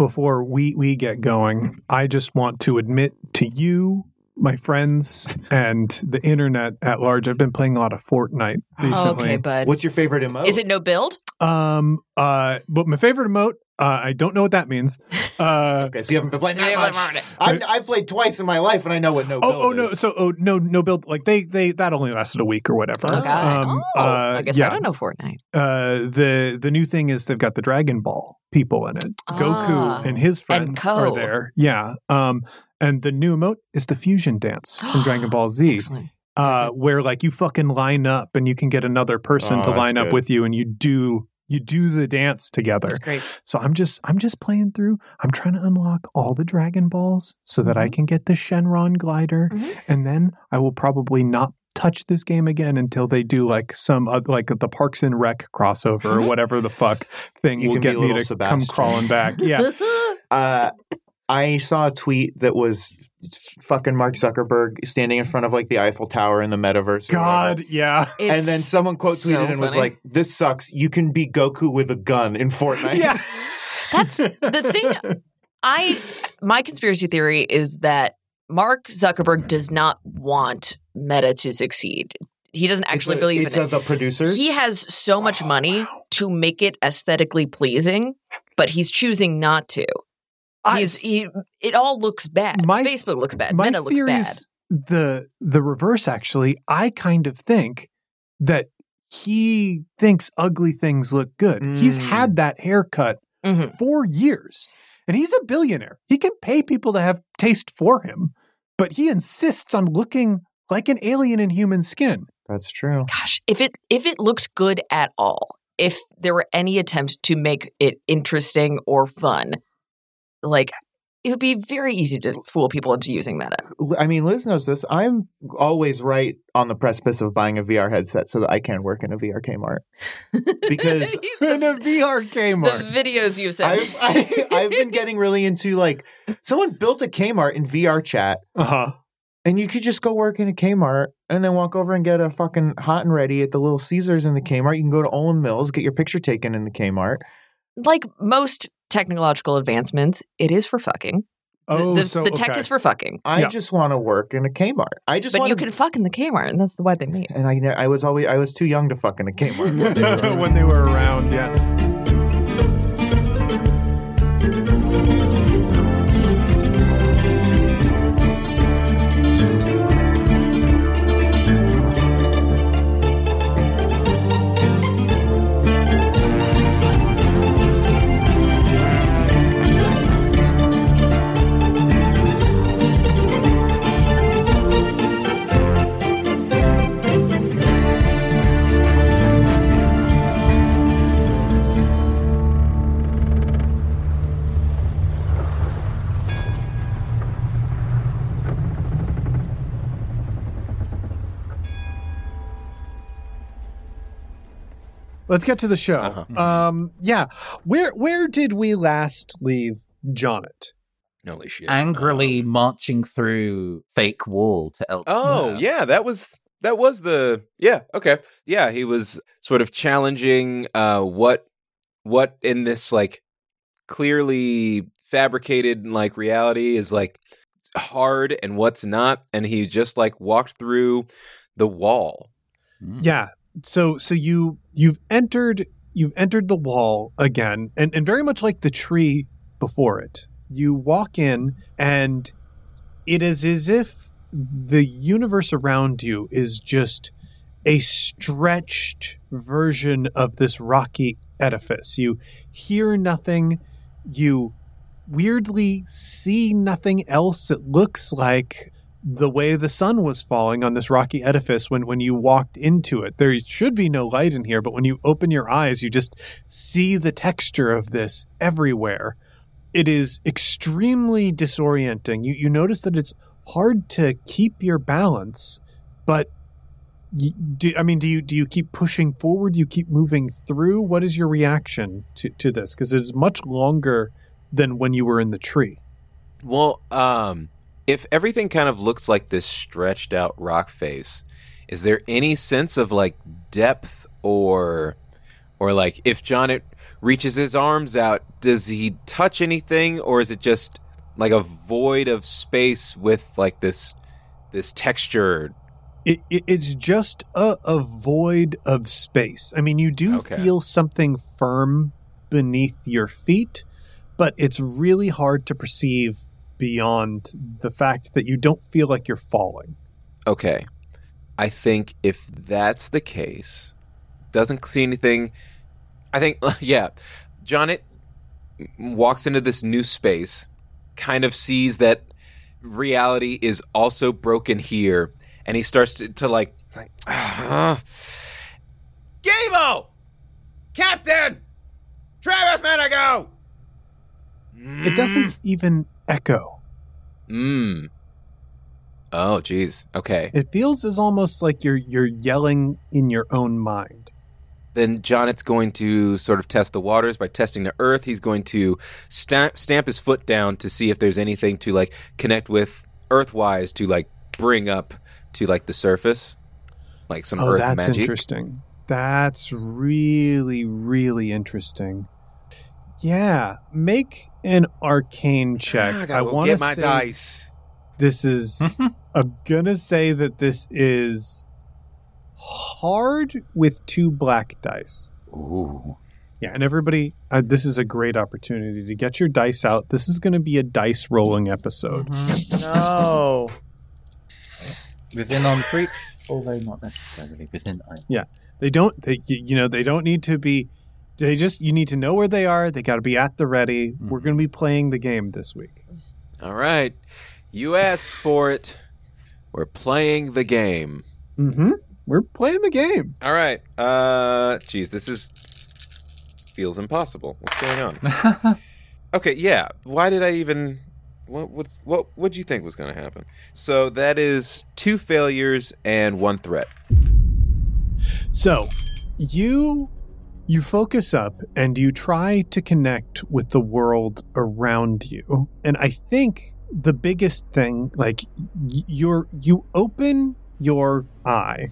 Before we, we get going, I just want to admit to you, my friends, and the internet at large, I've been playing a lot of Fortnite recently. Okay, bud. What's your favorite emote? Is it no build? Um, uh, but my favorite emote, uh, I don't know what that means. Uh, Okay, so you haven't been playing that much. I've, I've played twice in my life, and I know what no. Oh, build oh no! is. So, oh no, no build. Like they, they that only lasted a week or whatever. Oh, God. Um, oh, uh, I guess yeah. I don't know Fortnite. Uh, the the new thing is they've got the Dragon Ball people in it. Ah. Goku and his And friends are there. Yeah. Um, and the new emote is the fusion dance from Dragon Ball Z. Excellent. uh, where like you fucking line up and you can get another person Oh, to line up good. with you and you do you do the dance together. That's great. So I'm just I'm just playing through. I'm trying to unlock all the Dragon Balls so that I Mm-hmm. can get the Shenron glider, Mhm. and then I will probably not touch this game again until they do like some uh, like the Parks and Rec crossover or whatever the fuck thing You will can get a me to little come crawling back. Yeah. Uh, I saw a tweet that was f- fucking Mark Zuckerberg standing in front of like the Eiffel Tower in the metaverse. God, whatever. yeah. And then someone quote so tweeted and was like, "This sucks. You can be Goku with a gun in Fortnite." Yeah. That's the thing. I my conspiracy theory is that Mark Zuckerberg does not want Meta to succeed. He doesn't It's actually a- believe it's in a- it. the producers. He has so much Oh, money wow. to make it aesthetically pleasing, but he's choosing not to. I- He's he. It all looks bad. My- Facebook looks bad. My Meta looks theory bad. is the the reverse. Actually, I kind of think that he thinks ugly things look good. He's Mm. had that haircut Mhm. for years, and he's a billionaire. He can pay people to have taste for him, but he insists on looking like an alien in human skin. That's true. Gosh, if it if it looks good at all, if there were any attempt to make it interesting or fun, like it would be very easy to fool people into using Meta. I mean, Liz knows this. I'm always right on the precipice of buying a VR headset so that I can work in a VR Kmart. Because in a VR the Kmart. videos you sent. I've, I, I've been getting really into like someone built a Kmart in VR chat, Uh huh. and you could just go work in a Kmart and then walk over and get a fucking hot and ready at the Little Caesars in the Kmart. You can go to Olan Mills, get your picture taken in the Kmart. like most technological advancements, it is for fucking. The- Oh, the, so the tech okay. is for fucking. I Yeah. just want to work in a Kmart. I just want to. But want you to. can fuck in the Kmart, and that's why they made it. and I, I was always I was too young to fuck in a Kmart. when they were around, yeah. Let's get to the show. Uh-huh. Um, yeah, where where did we last leave Jonet? Holy shit. Angrily Um, marching through fake wall to Elksmere. oh, yeah, that was that was the yeah, okay. Yeah, he was sort of challenging uh what what in this like clearly fabricated like reality is like hard and what's not and he just like walked through the wall. Mm. Yeah. So so you you've entered you've entered the wall again, and and very much like the tree before it. You walk in, and it is as if the universe around you is just a stretched version of this rocky edifice. You hear nothing. You weirdly see nothing else. It looks like the way the sun was falling on this rocky edifice when, when you walked into it. There should be no light in here, but when you open your eyes, you just see the texture of this everywhere. It is extremely disorienting. You, you notice that it's hard to keep your balance, but do, I mean, do you do you keep pushing forward? Do you keep moving through? What is your reaction to, to this? Because it's much longer than when you were in the tree. Well, um, if everything kind of looks like this stretched out rock face, is there any sense of like depth or or like if John reaches his arms out, does he touch anything or is it just like a void of space with like this this texture? It, it, it's just a, a void of space. I mean, you do Okay. feel something firm beneath your feet, but it's really hard to perceive beyond the fact that you don't feel like you're falling. Okay. I think if that's the case, doesn't see anything. I think, yeah, Jonet walks into this new space, kind of sees that reality is also broken here, and he starts to, to like, like ah. Gabo! Captain! Travis Manigo! It doesn't even echo. Mmm. Oh, geez. Okay. It feels as almost like you're you're yelling in your own mind. then Jonet's going to sort of test the waters by testing the earth. He's going to stamp stamp his foot down to see if there's anything to like connect with earthwise to like bring up to like the surface, like some Oh, earth that's magic. interesting. That's really, really interesting. Yeah, make an arcane check. Ah, I gotta wanna get my say dice. This is. I'm gonna say that this is hard with two black dice. Ooh. Yeah, and everybody, uh, this is a great opportunity to get your dice out. This is going to be a dice rolling episode. No. Within arm's reach, although not necessarily within Yeah, They don't, they, you know, they don't need to be. They just, you need to know where they are. They got to be at the ready. We're going to be playing the game this week. All right, you asked for it. We're playing the game. Mm-hmm. We're playing the game. All right. Uh, geez, this is feels impossible. What's going on? okay, yeah. Why did I even? What what's, what what did you think was going to happen? So that is two failures and one threat. So, you you focus up and you try to connect with the world around you. And I think the biggest thing like you're you open your eye.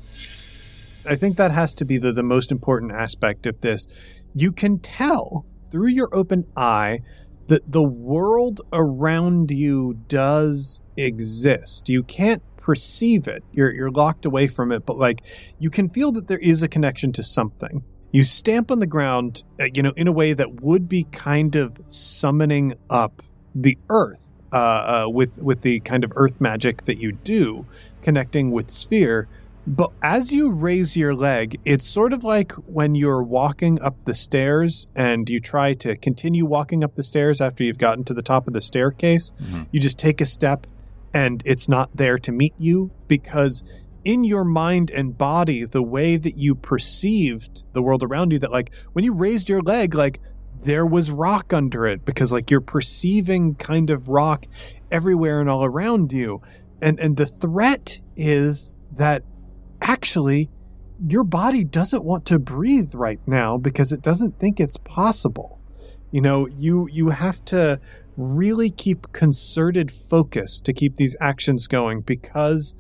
I think that has to be the, the most important aspect of this. You can tell through your open eye that the world around you does exist. You can't perceive it. You're you're locked away from it, but like you can feel that there is a connection to something. You stamp on the ground, uh, you know, in a way that would be kind of summoning up the earth uh, uh, with with the kind of earth magic that you do, connecting with sphere. But as you raise your leg, it's sort of like when you're walking up the stairs and you try to continue walking up the stairs after you've gotten to the top of the staircase. Mhm. You just take a step and it's not there to meet you because in your mind and body, the way that you perceived the world around you, that like when you raised your leg, like there was rock under it because like you're perceiving kind of rock everywhere and all around you. And and the threat is that actually your body doesn't want to breathe right now because it doesn't think it's possible. You know, you you have to really keep concerted focus to keep these actions going because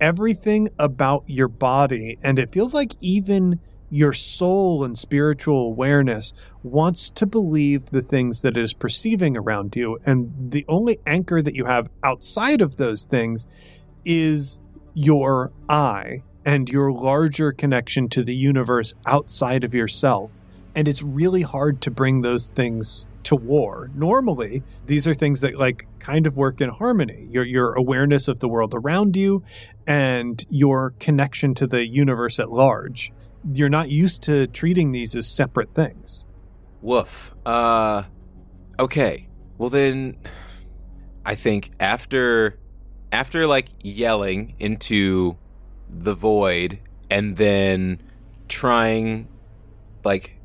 everything about your body and it feels like even your soul and spiritual awareness wants to believe the things that it is perceiving around you. And the only anchor that you have outside of those things is your eye and your larger connection to the universe outside of yourself and it's really hard to bring those things to war. Normally, these are things that like kind of work in harmony. Your your awareness of the world around you and your connection to the universe at large. You're not used to treating these as separate things. Woof. Uh okay. Well then I think after after like yelling into the void and then trying like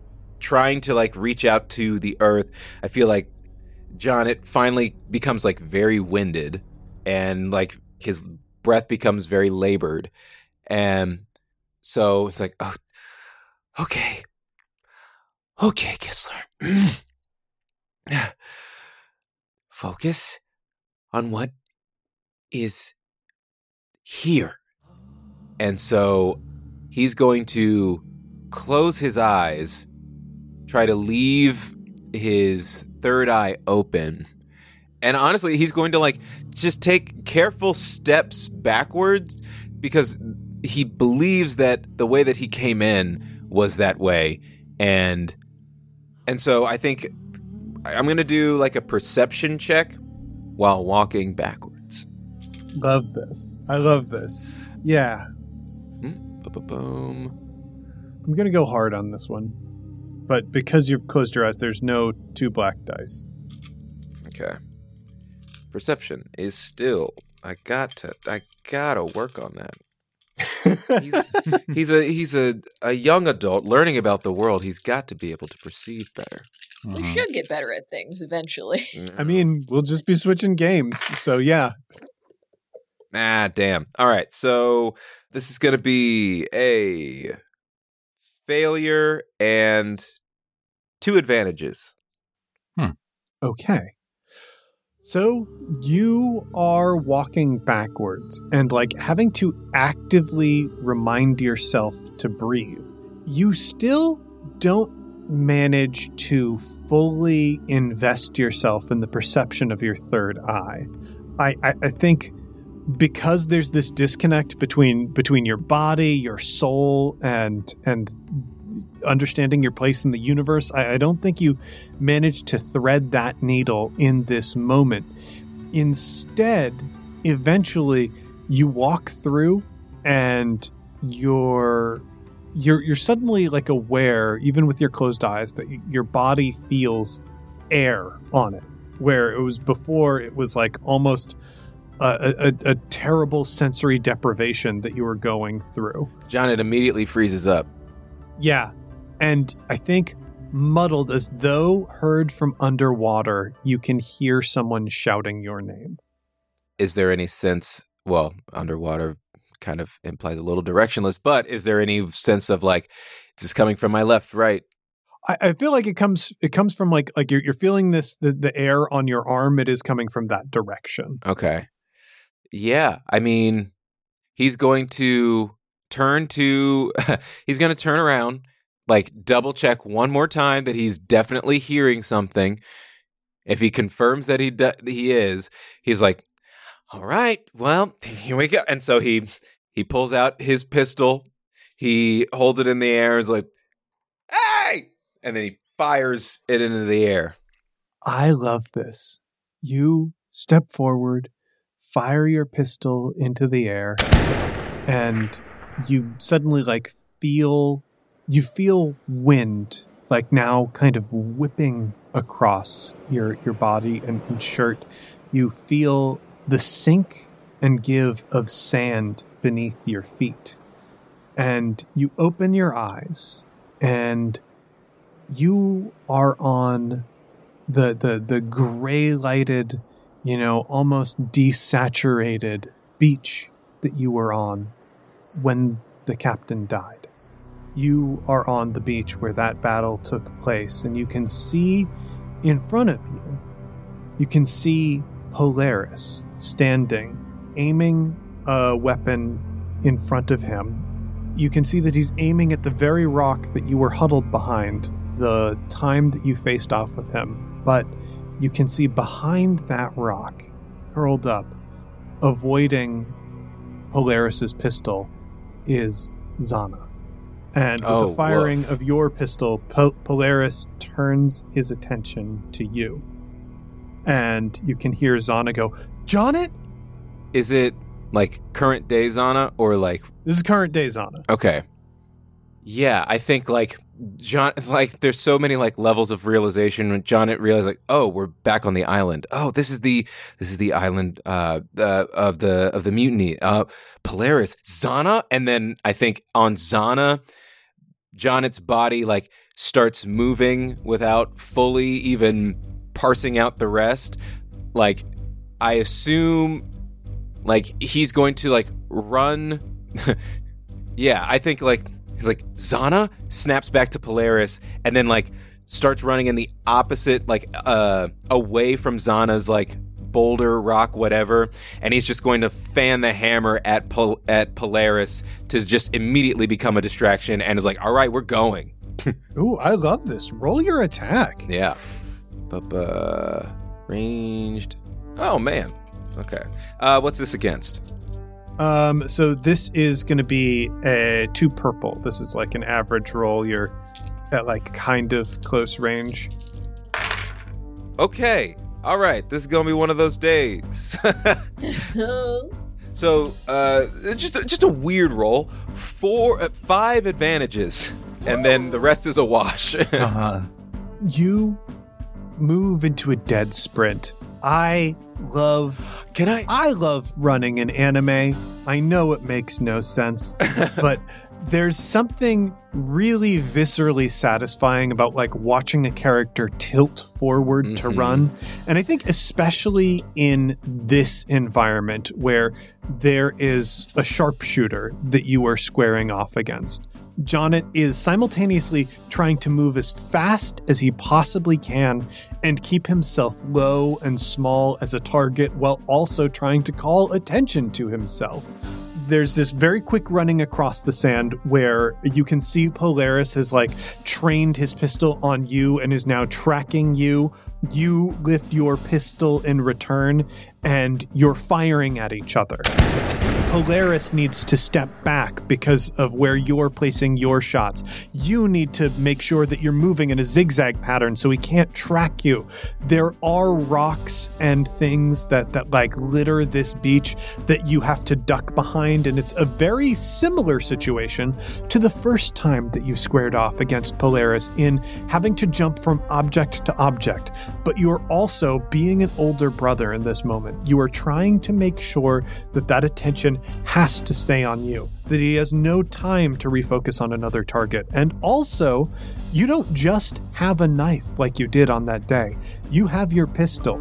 trying to like reach out to the earth, I feel like Jonet finally becomes like very winded and like his breath becomes very labored. And so it's like, oh, okay. Okay, Kistler. Focus on what is here. And so he's going to close his eyes, try to leave his third eye open. And honestly, he's going to like just take careful steps backwards because he believes that the way that he came in was that way. And and so I think I'm going to do like a perception check while walking backwards. Love this. I love this. Yeah, hmm? Boom. I'm gonna go hard on this one, but because you've closed your eyes, there's no two black dice. Okay. Perception is still. I got to. I gotta work on that. He's he's a he's a a young adult learning about the world. He's got to be able to perceive better. We Mhm. should get better at things eventually. I mean, we'll just be switching games, so yeah. Ah, damn. All right. So this is going to be a failure and two advantages. Hmm. Okay. So you are walking backwards and like having to actively remind yourself to breathe. You still don't manage to fully invest yourself in the perception of your third eye. I, I, I think because there's this disconnect between between your body, your soul, and and understanding your place in the universe, I, I don't think you managed to thread that needle in this moment. Instead, eventually you walk through and you're you're you're suddenly like aware even with your closed eyes that your body feels air on it where it was before it was like almost a, a, a terrible sensory deprivation that you were going through John, it immediately freezes up. yeah. And I think muddled as though heard from underwater, you can hear someone shouting your name. Is there any sense? Well, underwater kind of implies a little directionless, but is there any sense of like, is this coming from my left, right? I, I feel like it comes it comes from like like you're, you're feeling this the, the air on your arm. It is coming from that direction. Okay. Yeah. I mean, he's going to turn to, he's going to turn around, like double check one more time that he's definitely hearing something. If he confirms that he do- he is, he's like, "All right, well, here we go." And so he he pulls out his pistol, he holds it in the air, is like, "Hey!" And then he fires it into the air. I love this. You step forward, fire your pistol into the air, and you suddenly like feel you feel wind like now kind of whipping across your your body and, and shirt. You feel the sink and give of sand beneath your feet. And you open your eyes and you are on the the the gray lighted, you know, almost desaturated beach that you were on when the captain died. You are on the beach where that battle took place, and you can see in front of you, you can see Polaris standing, aiming a weapon in front of him. You can see that he's aiming at the very rock that you were huddled behind the time that you faced off with him. But you can see behind that rock, curled up, avoiding Polaris's pistol, is Zana. And with Oh, the firing woof. of your pistol, po- Polaris turns his attention to you. And you can hear Zana go, John Is it like current day Zana or like This is current day Zana. Okay. Yeah, I think like John, like, there's so many like levels of realization when John realized, like, oh, we're back on the island. Oh, this is the this is the island uh, uh of the of the mutiny. Uh, Polaris, Zana, and then I think on Zana, Jonet's body like starts moving without fully even parsing out the rest. Like, I assume, like he's going to like run. yeah, I think like He's like, Zana snaps back to Polaris and then like starts running in the opposite, like uh away from Zana's like boulder, rock, whatever, and he's just going to fan the hammer at Pol- at Polaris to just immediately become a distraction and is like, all right, we're going. Ooh, I love this. Roll your attack. Yeah. Uh ranged. Oh man. Okay. Uh what's this against? Um, so this is going to be a two purple. This is like an average roll. You're at like kind of close range. Okay. All right. This is going to be one of those days. so, uh, just just a weird roll. Four, uh, five advantages, and then the rest is a wash. Uh-huh. You move into a dead sprint. I love Can I? I love running an anime. I know it makes no sense, but there's something really viscerally satisfying about like watching a character tilt forward to Mhm. run. And I think especially in this environment where there is a sharpshooter that you are squaring off against. Jonet is simultaneously trying to move as fast as he possibly can and keep himself low and small as a target while also trying to call attention to himself. There's this very quick running across the sand where you can see Polaris has like trained his pistol on you and is now tracking you. You lift your pistol in return and you're firing at each other. Polaris needs to step back because of where you're placing your shots. You need to make sure that you're moving in a zigzag pattern so he can't track you. There are rocks and things that that like litter this beach that you have to duck behind and it's a very similar situation to the first time that you squared off against Polaris in having to jump from object to object. But you are also being an older brother in this moment. You are trying to make sure that that attention has to stay on you, that he has no time to refocus on another target. And also, you don't just have a knife like you did on that day, you have your pistol.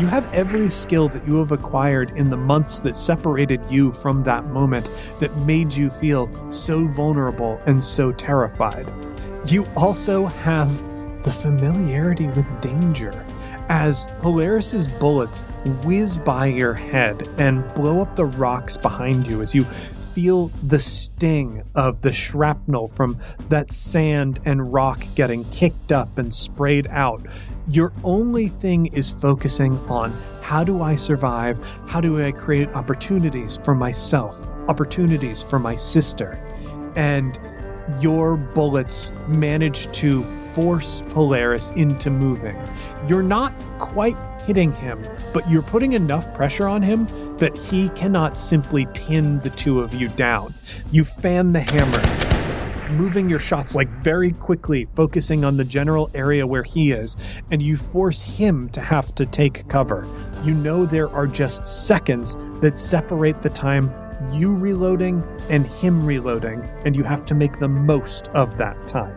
You have every skill that you have acquired in the months that separated you from that moment that made you feel so vulnerable and so terrified. You also have the familiarity with danger. As Polaris's bullets whiz by your head and blow up the rocks behind you as you feel the sting of the shrapnel from that sand and rock getting kicked up and sprayed out, your only thing is focusing on how do I survive? How do I create opportunities for myself, opportunities for my sister? And your bullets manage to force Polaris into moving. You're not quite hitting him, but you're putting enough pressure on him that he cannot simply pin the two of you down. You fan the hammer, moving your shots like very quickly, focusing on the general area where he is, and you force him to have to take cover. You know there are just seconds that separate the time you reloading and him reloading, and you have to make the most of that time.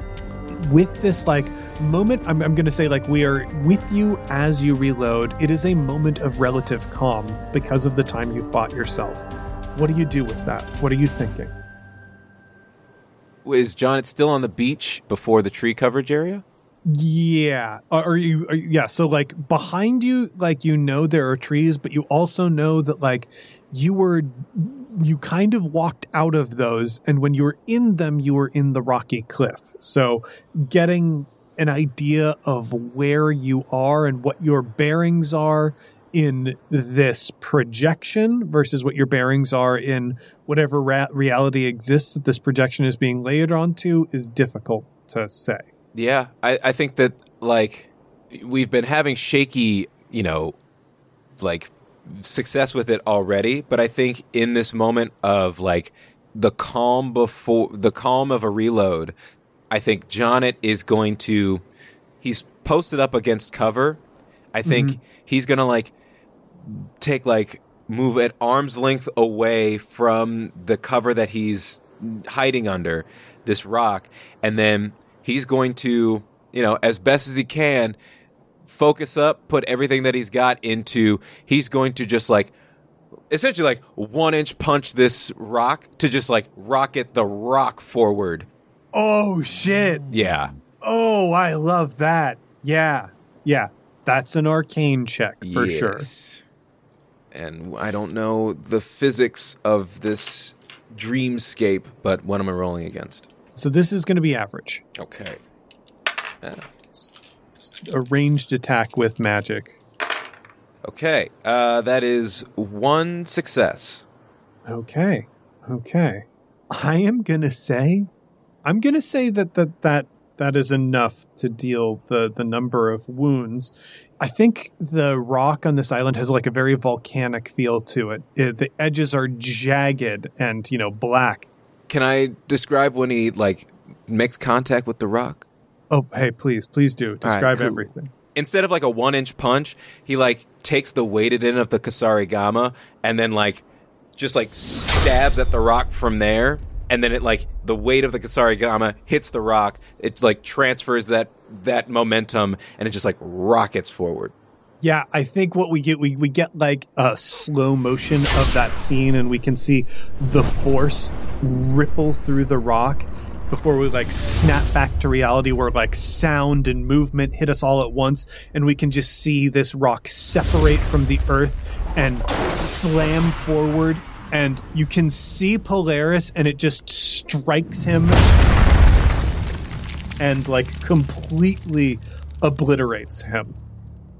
With this, like, moment, I'm, I'm going to say, like, we are with you as you reload. It is a moment of relative calm because of the time you've bought yourself. What do you do with that? What are you thinking? Is Jonet's still on the beach before the tree coverage area? Yeah. Are you, are you- yeah, so like behind you like you know there are trees, but you also know that like you were you kind of walked out of those and when you were in them you were in the rocky cliff. So getting an idea of where you are and what your bearings are in this projection versus what your bearings are in whatever ra- reality exists that this projection is being layered onto is difficult to say. Yeah, I, I think that like we've been having shaky, you know, like success with it already, but I think in this moment of like the calm before the calm of a reload I think Jonet is going to. He's posted up against cover. I think mm-hmm. he's gonna like take like move at arm's length away from the cover that he's hiding under this rock, and then he's going to, you know, as best as he can, focus up, put everything that he's got into. He's going to just like essentially like one inch punch this rock to just like rocket the rock forward. Oh shit. Yeah. Oh, I love that. Yeah. Yeah. That's an arcane check for sure. And I don't know the physics of this dreamscape, but what am I rolling against? So this is going to be average. Okay. Ah. It's a ranged attack with magic. Okay. Uh, that is one success. Okay. Okay. I am going to say I'm going to say that that that that is enough to deal the the number of wounds. I think the rock on this island has like a very volcanic feel to it. it the edges are jagged and, you know, black. Can I describe when he like makes contact with the rock? Oh, hey, please, please do. Describe cool. everything. Instead of like a one inch punch, he like takes the weighted end of the kusarigama and then like just like stabs at the rock from there. And then it like the weight of the kusarigama hits the rock. It like transfers that that momentum and it just like rockets forward. Yeah, I think what we get we, we get like a slow motion of that scene and we can see the force ripple through the rock before we like snap back to reality where like sound and movement hit us all at once and we can just see this rock separate from the earth and slam forward and you can see Polaris and it just strikes him and like completely obliterates him.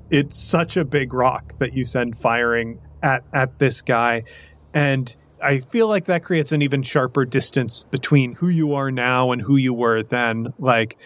It's such a big rock that you send firing at at this guy and i feel like that creates an even sharper distance between who you are now and who you were then. Like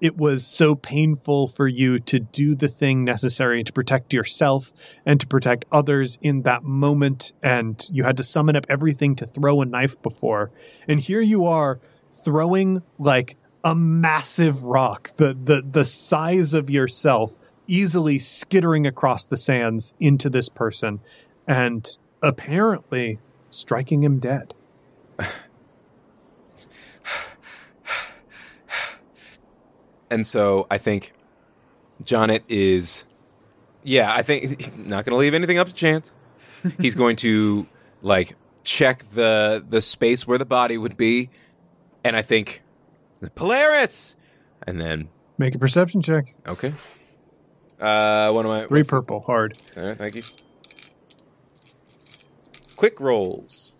it was so painful for you to do the thing necessary to protect yourself and to protect others in that moment and you had to summon up everything to throw a knife before. And here you are throwing like a massive rock the the the size of yourself easily skittering across the sands into this person. And apparently striking him dead. And so I think Jonet is, yeah, I think not going to leave anything up to chance. He's going to like check the the space where the body would be, and I think Polaris, and then Make a perception check. okay. Uh, what am I? Three purple, hard. All right, thank you. Quick rolls.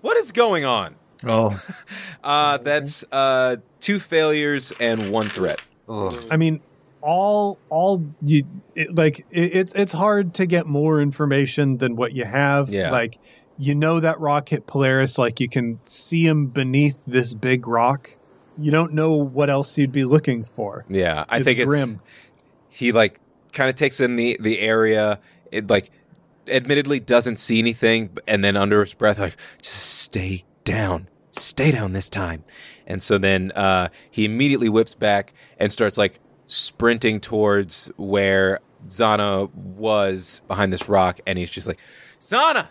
What is going on? Oh, Uh, that's uh two failures and one threat. Ugh. I mean, all all you it, like it, it's it's hard to get more information than what you have. Yeah. Like you know that rock hit Polaris. Like you can see him beneath this big rock. You don't know what else you'd be looking for. Yeah, I It's think it's grim. He like kind of takes in the the area. It like admittedly doesn't see anything, and then under his breath, like just stay down, stay down this time. And so then uh, he immediately whips back and starts like sprinting towards where Zana was behind this rock, and he's just like, Zana,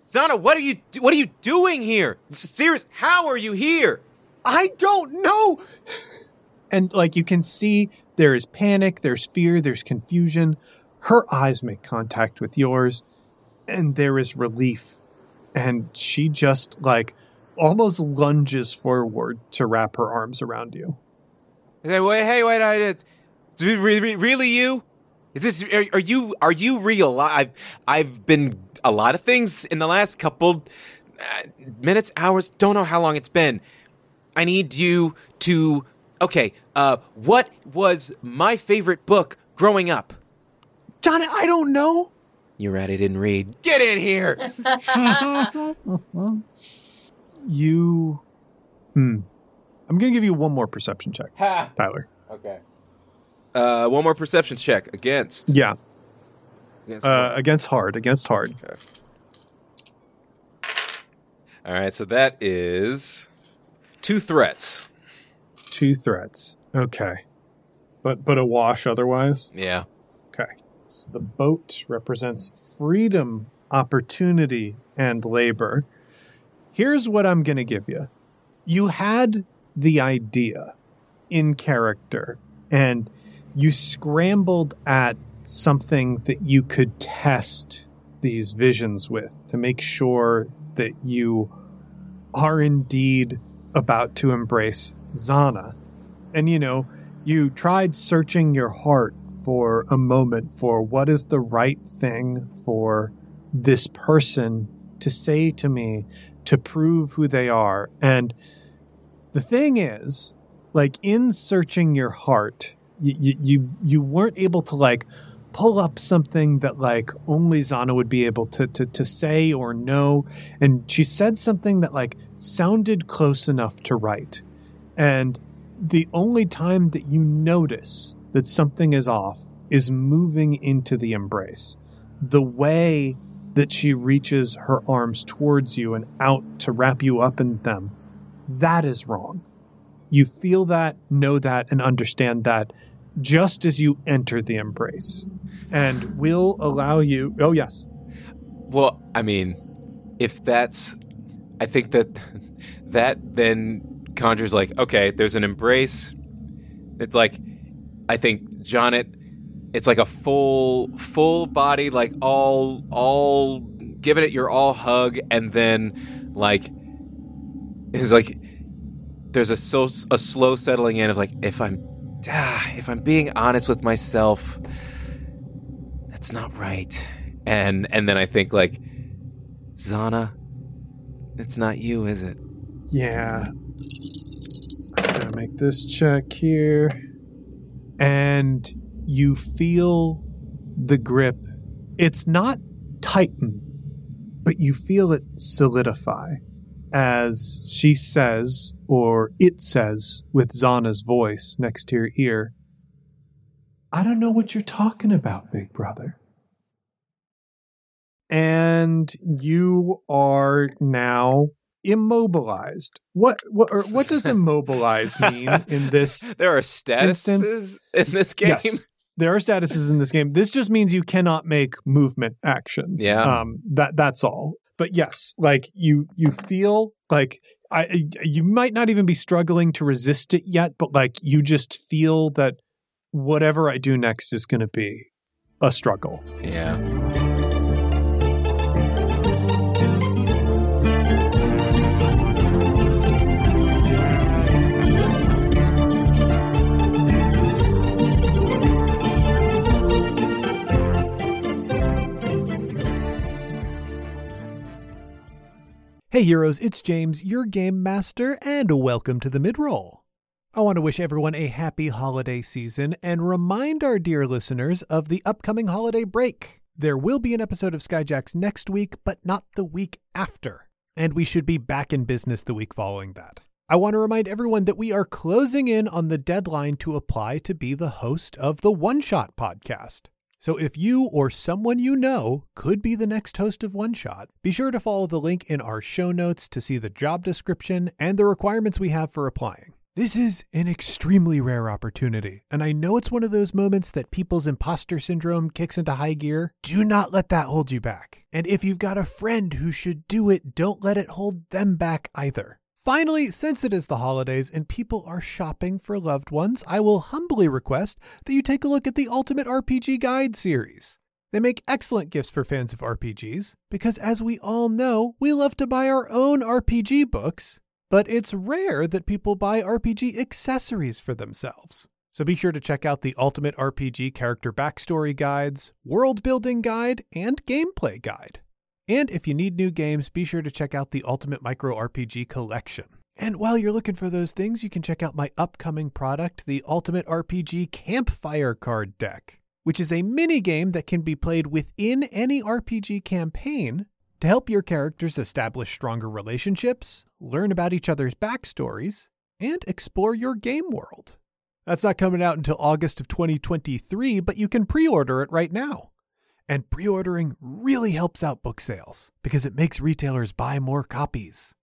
Zana, what are you do- what are you doing here? Serious? How are you here? I don't know. And like you can see, there is panic, there's fear, there's confusion. Her eyes make contact with yours, and there is relief. And she just like almost lunges forward to wrap her arms around you. Hey, wait, hey, wait, I, it's it's re- re- really you? Is this are, are you are you real? I've I've been a lot of things in the last couple uh, minutes, hours. Don't know how long it's been. I need you to. Okay, uh, what was my favorite book growing up? John, I don't know. You're right, I didn't read. Get in here. You. Hmm. I'm going to give you one more perception check, ha. Tyler. Okay. Uh, one more perception check against. Yeah. against Uh, against hard, against hard. Okay. All right, so that is two threats. Two threats. Okay. But but a wash otherwise? Yeah. So the boat represents freedom, opportunity, and labor. Here's what I'm going to give you. You had the idea in character, and you scrambled at something that you could test these visions with to make sure that you are indeed about to embrace Zana. And you know, you tried searching your heart for a moment for what is the right thing for this person to say to me to prove who they are. And the thing is, like in searching your heart, you you you weren't able to like pull up something that like only Zana would be able to to to say or know. And she said something that like sounded close enough to write. And the only time that you notice that something is off is moving into the embrace. The way that she reaches her arms towards you and out to wrap you up in them, that is wrong. You feel that, know that, and understand that just as you enter the embrace. And will allow you. Oh, yes. Well, I mean, if that's, I think that that then conjures like, okay, there's an embrace. It's like, I think Jonet, it's like a full, full body, like all, all giving it your all hug, and then like, it's like there's a so a slow settling in of like, if I'm, ah, if I'm being honest with myself, that's not right, and and then I think like, Zana, it's not you, is it? Yeah. I'm gonna make this check here. And you feel the grip. It's not tighten, but you feel it solidify as she says, or it says with Zana's voice next to your ear, I don't know what you're talking about, big brother. And you are now immobilized. What what or what does immobilize mean in this? There are statuses Instance? in this game. Yes. There are statuses in this game. This just means you cannot make movement actions. Yeah. Um that that's all. But yes, like you you feel like I you might not even be struggling to resist it yet, but like you just feel that whatever I do next is going to be a struggle. Yeah. Hey heroes, it's James, your game master, and welcome to the midroll. I want to wish everyone a happy holiday season and remind our dear listeners of the upcoming holiday break. There will be an episode of Skyjacks next week, but not the week after. And we should be back in business the week following that. I want to remind everyone that we are closing in on the deadline to apply to be the host of the One Shot podcast. So if you or someone you know could be the next host of One Shot, be sure to follow the link in our show notes to see the job description and the requirements we have for applying. This is an extremely rare opportunity, and I know it's one of those moments that people's imposter syndrome kicks into high gear. Do not let that hold you back. And if you've got a friend who should do it, don't let it hold them back either. Finally, since it is the holidays and people are shopping for loved ones, I will humbly request that you take a look at the Ultimate RPG Guide series. They make excellent gifts for fans of RPGs because, as we all know, we love to buy our own RPG books, but it's rare that people buy RPG accessories for themselves. So be sure to check out the Ultimate RPG Character Backstory Guides, World Building Guide, and Gameplay Guide. And if you need new games, be sure to check out the Ultimate Micro RPG Collection. And while you're looking for those things, you can check out my upcoming product, the Ultimate RPG Campfire Card Deck, which is a mini game that can be played within any RPG campaign to help your characters establish stronger relationships, learn about each other's backstories, and explore your game world. That's not coming out until August of 2023, but you can pre order it right now. And pre ordering really helps out book sales because it makes retailers buy more copies.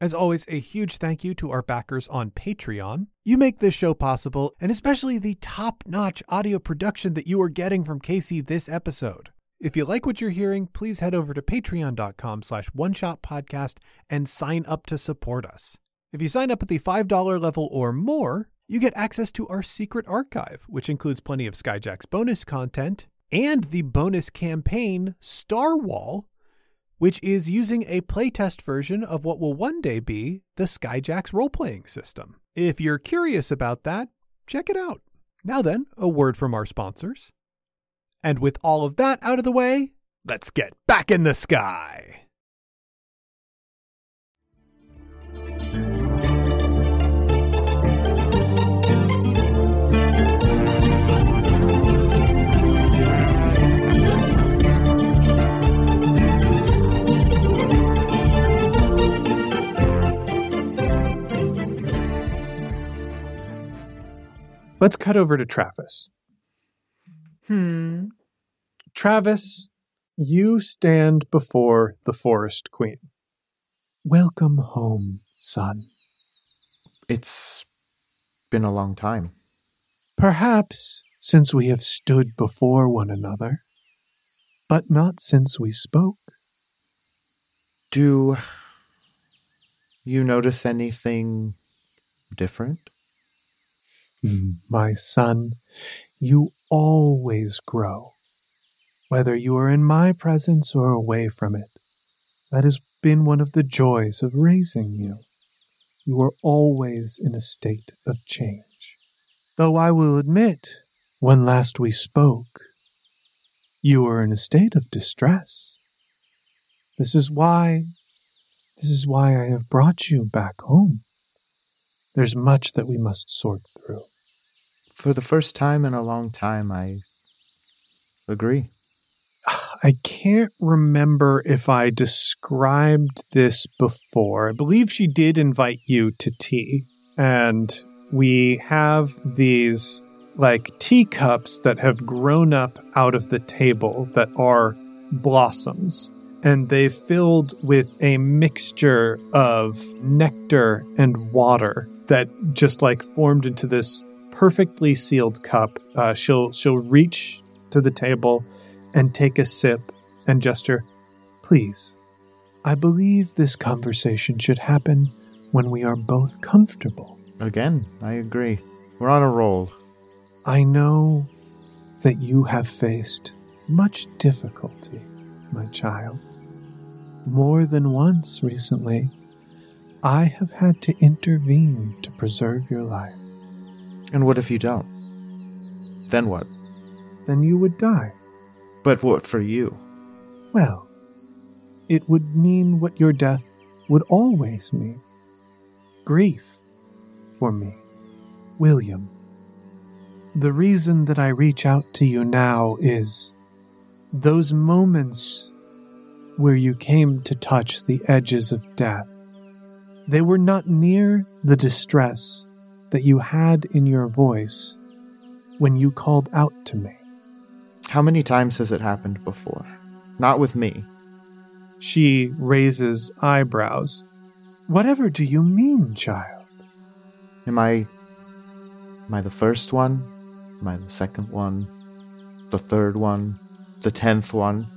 As always, a huge thank you to our backers on Patreon. You make this show possible, and especially the top notch audio production that you are getting from Casey this episode. If you like what you're hearing, please head over to patreon.com slash one shot podcast and sign up to support us. If you sign up at the $5 level or more, you get access to our secret archive, which includes plenty of Skyjack's bonus content and the bonus campaign Star Wall, which is using a playtest version of what will one day be the Skyjack's role playing system. If you're curious about that, check it out. Now then, a word from our sponsors. And with all of that out of the way, let's get back in the sky. Let's cut over to Travis. Hmm. Travis, you stand before the Forest Queen. Welcome home, son. It's been a long time. Perhaps since we have stood before one another, but not since we spoke. Do you notice anything different? Mm. My son, you always grow, whether you are in my presence or away from it. That has been one of the joys of raising you. You are always in a state of change. Though I will admit, when last we spoke, you were in a state of distress. This is why, this is why I have brought you back home. There's much that we must sort. For the first time in a long time, I agree. I can't remember if I described this before. I believe she did invite you to tea, and we have these like teacups that have grown up out of the table that are blossoms. And they filled with a mixture of nectar and water that just like formed into this perfectly sealed cup. Uh, she'll she'll reach to the table and take a sip and gesture, "Please, I believe this conversation should happen when we are both comfortable. Again, I agree. We're on a roll. I know that you have faced much difficulty, my child. More than once recently, I have had to intervene to preserve your life. And what if you don't? Then what? Then you would die. But what for you? Well, it would mean what your death would always mean grief for me, William. The reason that I reach out to you now is those moments where you came to touch the edges of death. They were not near the distress that you had in your voice when you called out to me. How many times has it happened before? Not with me. She raises eyebrows. Whatever do you mean, child? Am I. Am I the first one? Am I the second one? The third one? The tenth one?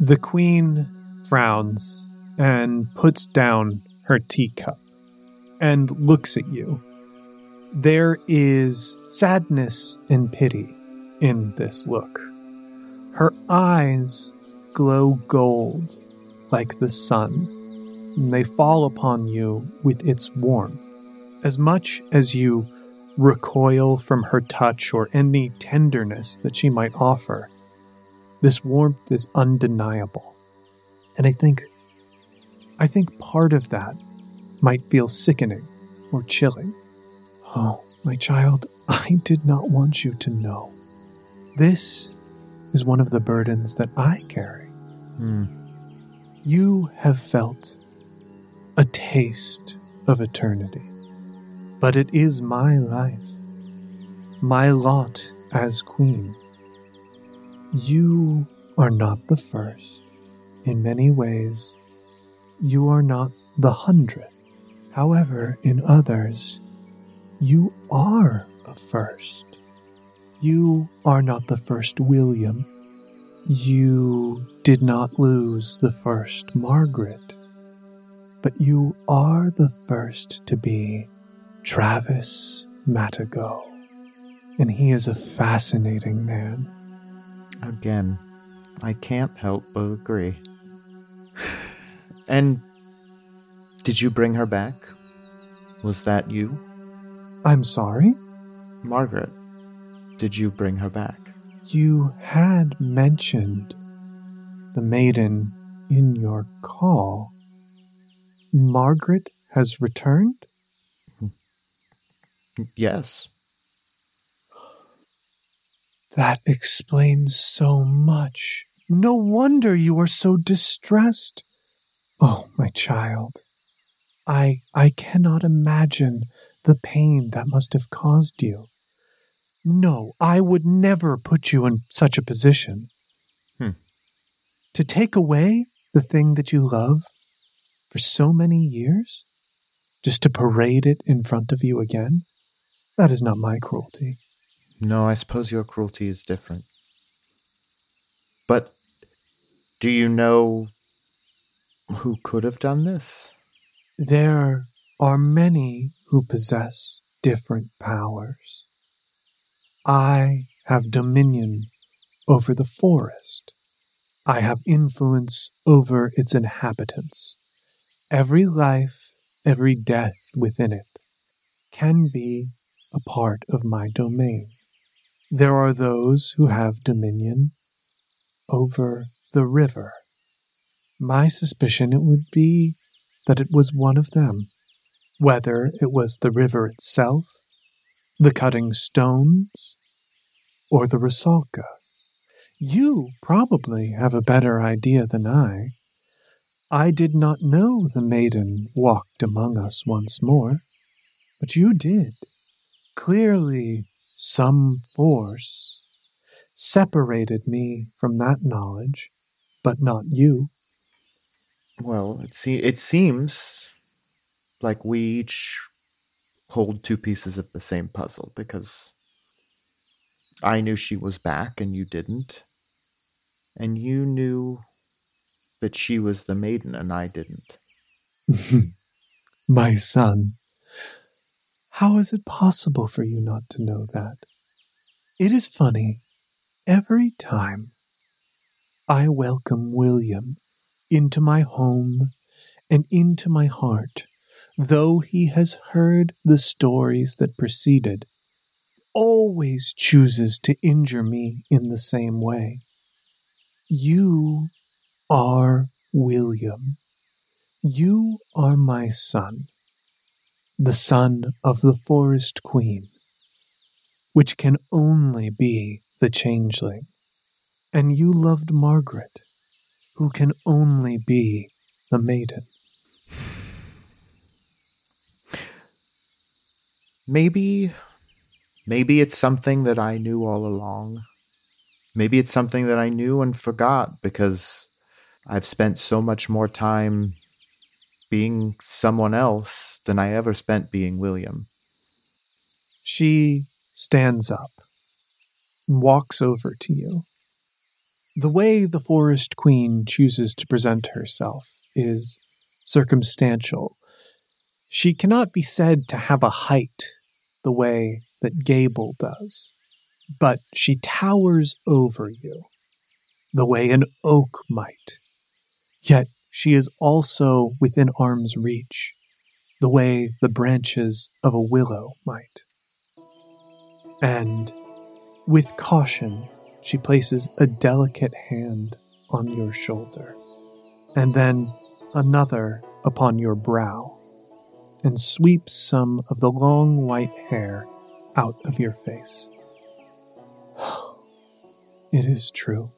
The queen frowns and puts down her teacup and looks at you. There is sadness and pity in this look. Her eyes glow gold like the sun, and they fall upon you with its warmth. As much as you recoil from her touch or any tenderness that she might offer, this warmth is undeniable. And I think I think part of that might feel sickening or chilling. Oh, my child, I did not want you to know. This is one of the burdens that I carry. Hmm. You have felt a taste of eternity, but it is my life, my lot as queen. You are not the first. In many ways, you are not the hundredth. However, in others, you are a first. You are not the first William. You did not lose the first Margaret. But you are the first to be Travis Madigo. And he is a fascinating man. Again, I can't help but agree. And did you bring her back? Was that you? I'm sorry? Margaret, did you bring her back? You had mentioned the maiden in your call. Margaret has returned? Yes. That explains so much. No wonder you are so distressed. Oh, my child. I I cannot imagine the pain that must have caused you. No, I would never put you in such a position. Hmm. To take away the thing that you love for so many years, just to parade it in front of you again, that is not my cruelty. No, I suppose your cruelty is different. But do you know who could have done this? There are many who possess different powers. I have dominion over the forest. I have influence over its inhabitants. Every life, every death within it can be a part of my domain. There are those who have dominion over the river. My suspicion it would be that it was one of them, whether it was the river itself, the cutting stones, or the Rusalka. You probably have a better idea than I. I did not know the maiden walked among us once more, but you did. Clearly, some force separated me from that knowledge, but not you. Well, it se- it seems like we each hold two pieces of the same puzzle because I knew she was back and you didn't. And you knew that she was the maiden and I didn't. My son, how is it possible for you not to know that? It is funny. Every time I welcome William into my home and into my heart, though he has heard the stories that preceded, always chooses to injure me in the same way. You are William. You are my son, the son of the forest queen, which can only be the changeling. And you loved Margaret, who can only be the maiden. Maybe maybe it's something that I knew all along. Maybe it's something that I knew and forgot because I've spent so much more time being someone else than I ever spent being William. She stands up and walks over to you. The way the Forest Queen chooses to present herself is circumstantial. She cannot be said to have a height the way that Gable does, but she towers over you the way an oak might. Yet she is also within arm's reach, the way the branches of a willow might. And with caution, she places a delicate hand on your shoulder, and then another upon your brow, and sweeps some of the long white hair out of your face. It is true.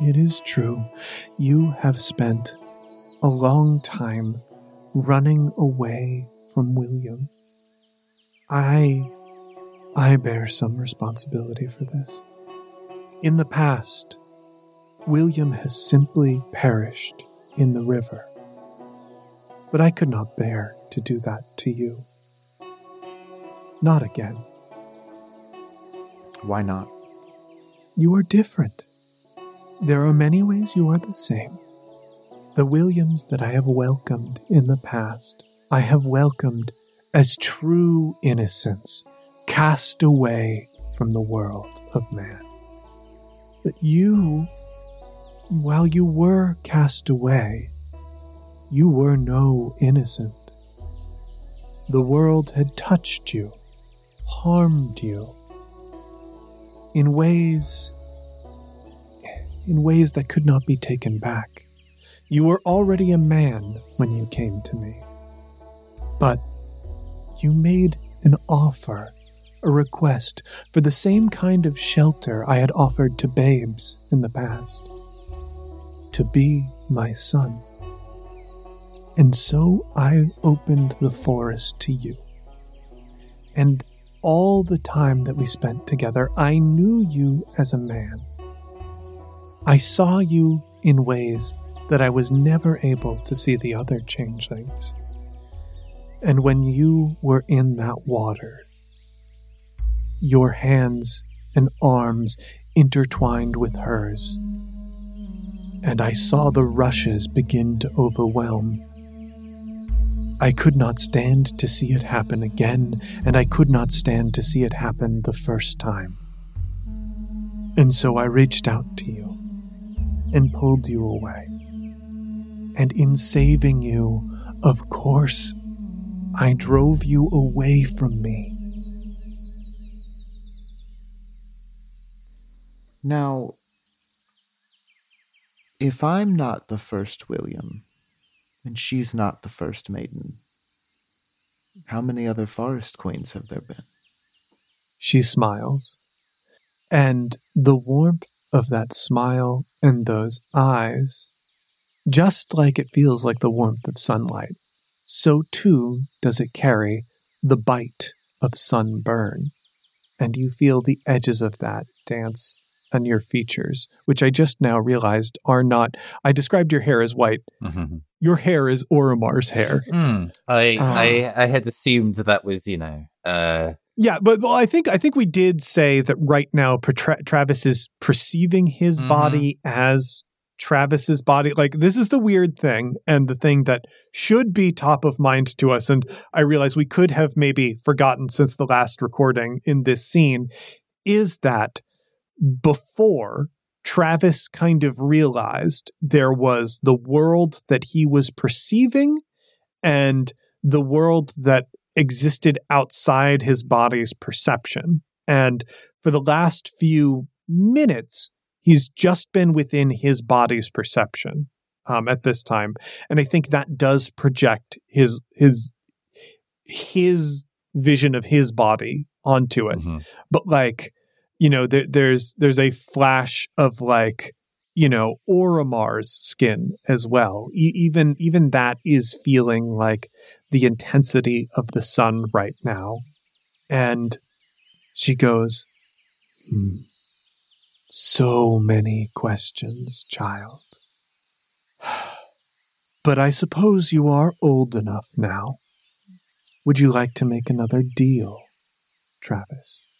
It is true. You have spent a long time running away from William. I I bear some responsibility for this. In the past, William has simply perished in the river. But I could not bear to do that to you. Not again. Why not? You are different. There are many ways you are the same. The Williams that I have welcomed in the past, I have welcomed as true innocence, cast away from the world of man. But you, while you were cast away, you were no innocent. The world had touched you, harmed you, in ways in ways that could not be taken back. You were already a man when you came to me. But you made an offer, a request for the same kind of shelter I had offered to babes in the past to be my son. And so I opened the forest to you. And all the time that we spent together, I knew you as a man. I saw you in ways that I was never able to see the other changelings. And when you were in that water, your hands and arms intertwined with hers, and I saw the rushes begin to overwhelm. I could not stand to see it happen again, and I could not stand to see it happen the first time. And so I reached out to you and pulled you away. And in saving you, of course, I drove you away from me. Now, if I'm not the first William, and she's not the first maiden, how many other forest queens have there been? She smiles, and the warmth of that smile and those eyes, just like it feels like the warmth of sunlight, so too does it carry the bite of sunburn. And you feel the edges of that dance on your features, which I just now realized are not. I described your hair as white. Mhm. Your hair is Oromar's hair. Hmm. I, Ah. I I had assumed that was you know uh Yeah, but well, I think I think we did say that right now Tra- Travis is perceiving his Mhm. body as Travis's body. Like this is the weird thing, and the thing that should be top of mind to us. And I realize we could have maybe forgotten since the last recording in this scene is that before Travis kind of realized there was the world that he was perceiving and the world that existed outside his body's perception. And for the last few minutes, he's just been within his body's perception um, at this time. And I think that does project his his his vision of his body onto it. mhm. But like, you know, there, there's there's a flash of like you know Oromar's skin as well. E- even even that is feeling like the intensity of the sun right now. And she goes, "Hmm. So many questions, child. But I suppose you are old enough now. Would you like to make another deal, Travis?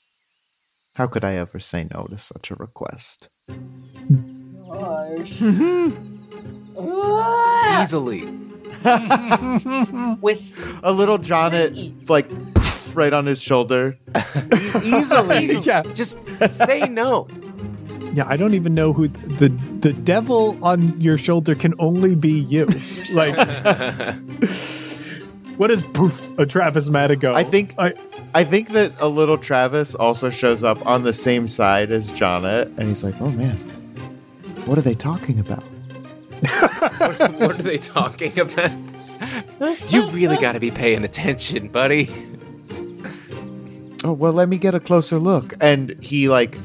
How could I ever say no to such a request? Easily. With A little Jonet, like, poof, right on his shoulder. Easily. yeah. Just say no. Yeah, I don't even know who the the devil on your shoulder can only be you. like, what is poof a Travis Madigo? I think I, I think that a little Travis also shows up on the same side as Jonet, and he's like, "Oh man, what are they talking about?" what are they talking about? You really got to be paying attention, buddy. Oh well, let me get a closer look. And he like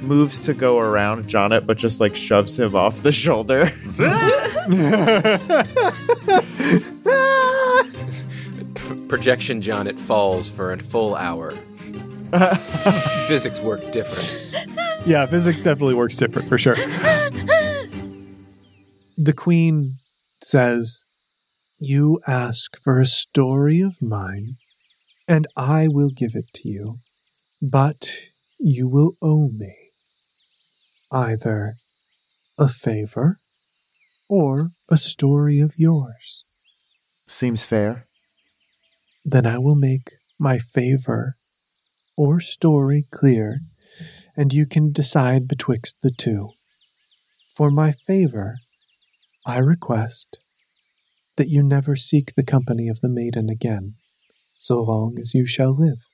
moves to go around Jonet, but just like shoves him off the shoulder. Projection Jonet falls for a full hour. Physics work different. yeah, physics definitely works different for sure. the queen says, You ask for a story of mine, and I will give it to you, but you will owe me either a favor or a story of yours. Seems fair. Then I will make my favor or story clear, and you can decide betwixt the two. For my favor, I request that you never seek the company of the maiden again, so long as you shall live.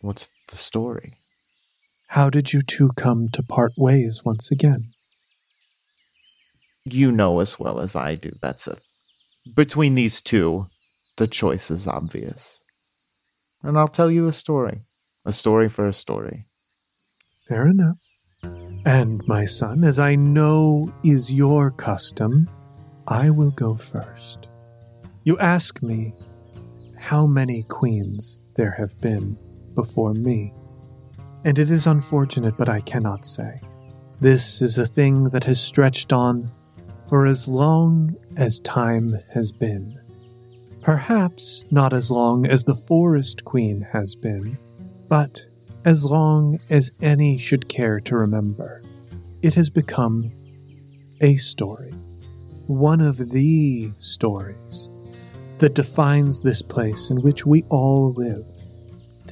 What's the story? How did you two come to part ways once again? You know as well as I do, Betseth. Between these two, the choice is obvious. And I'll tell you a story. A story for a story. Fair enough. And, my son, as I know is your custom, I will go first. You ask me how many queens there have been before me. And it is unfortunate, but I cannot say. This is a thing that has stretched on for as long as time has been. Perhaps not as long as the Forest Queen has been, but as long as any should care to remember. It has become a story, one of the stories that defines this place in which we all live.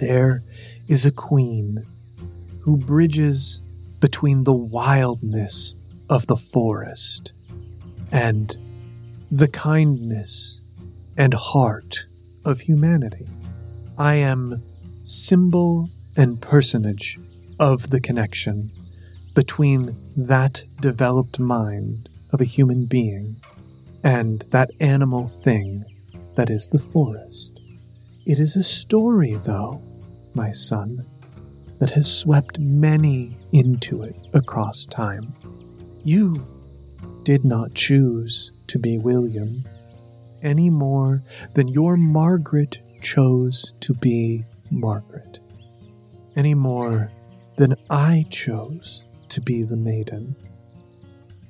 There is a queen who bridges between the wildness of the forest and the kindness and heart of humanity. I am symbol and personage of the connection between that developed mind of a human being and that animal thing that is the forest. It is a story, though, my son, that has swept many into it across time. You did not choose to be William any more than your Margaret chose to be Margaret, any more than I chose to be the maiden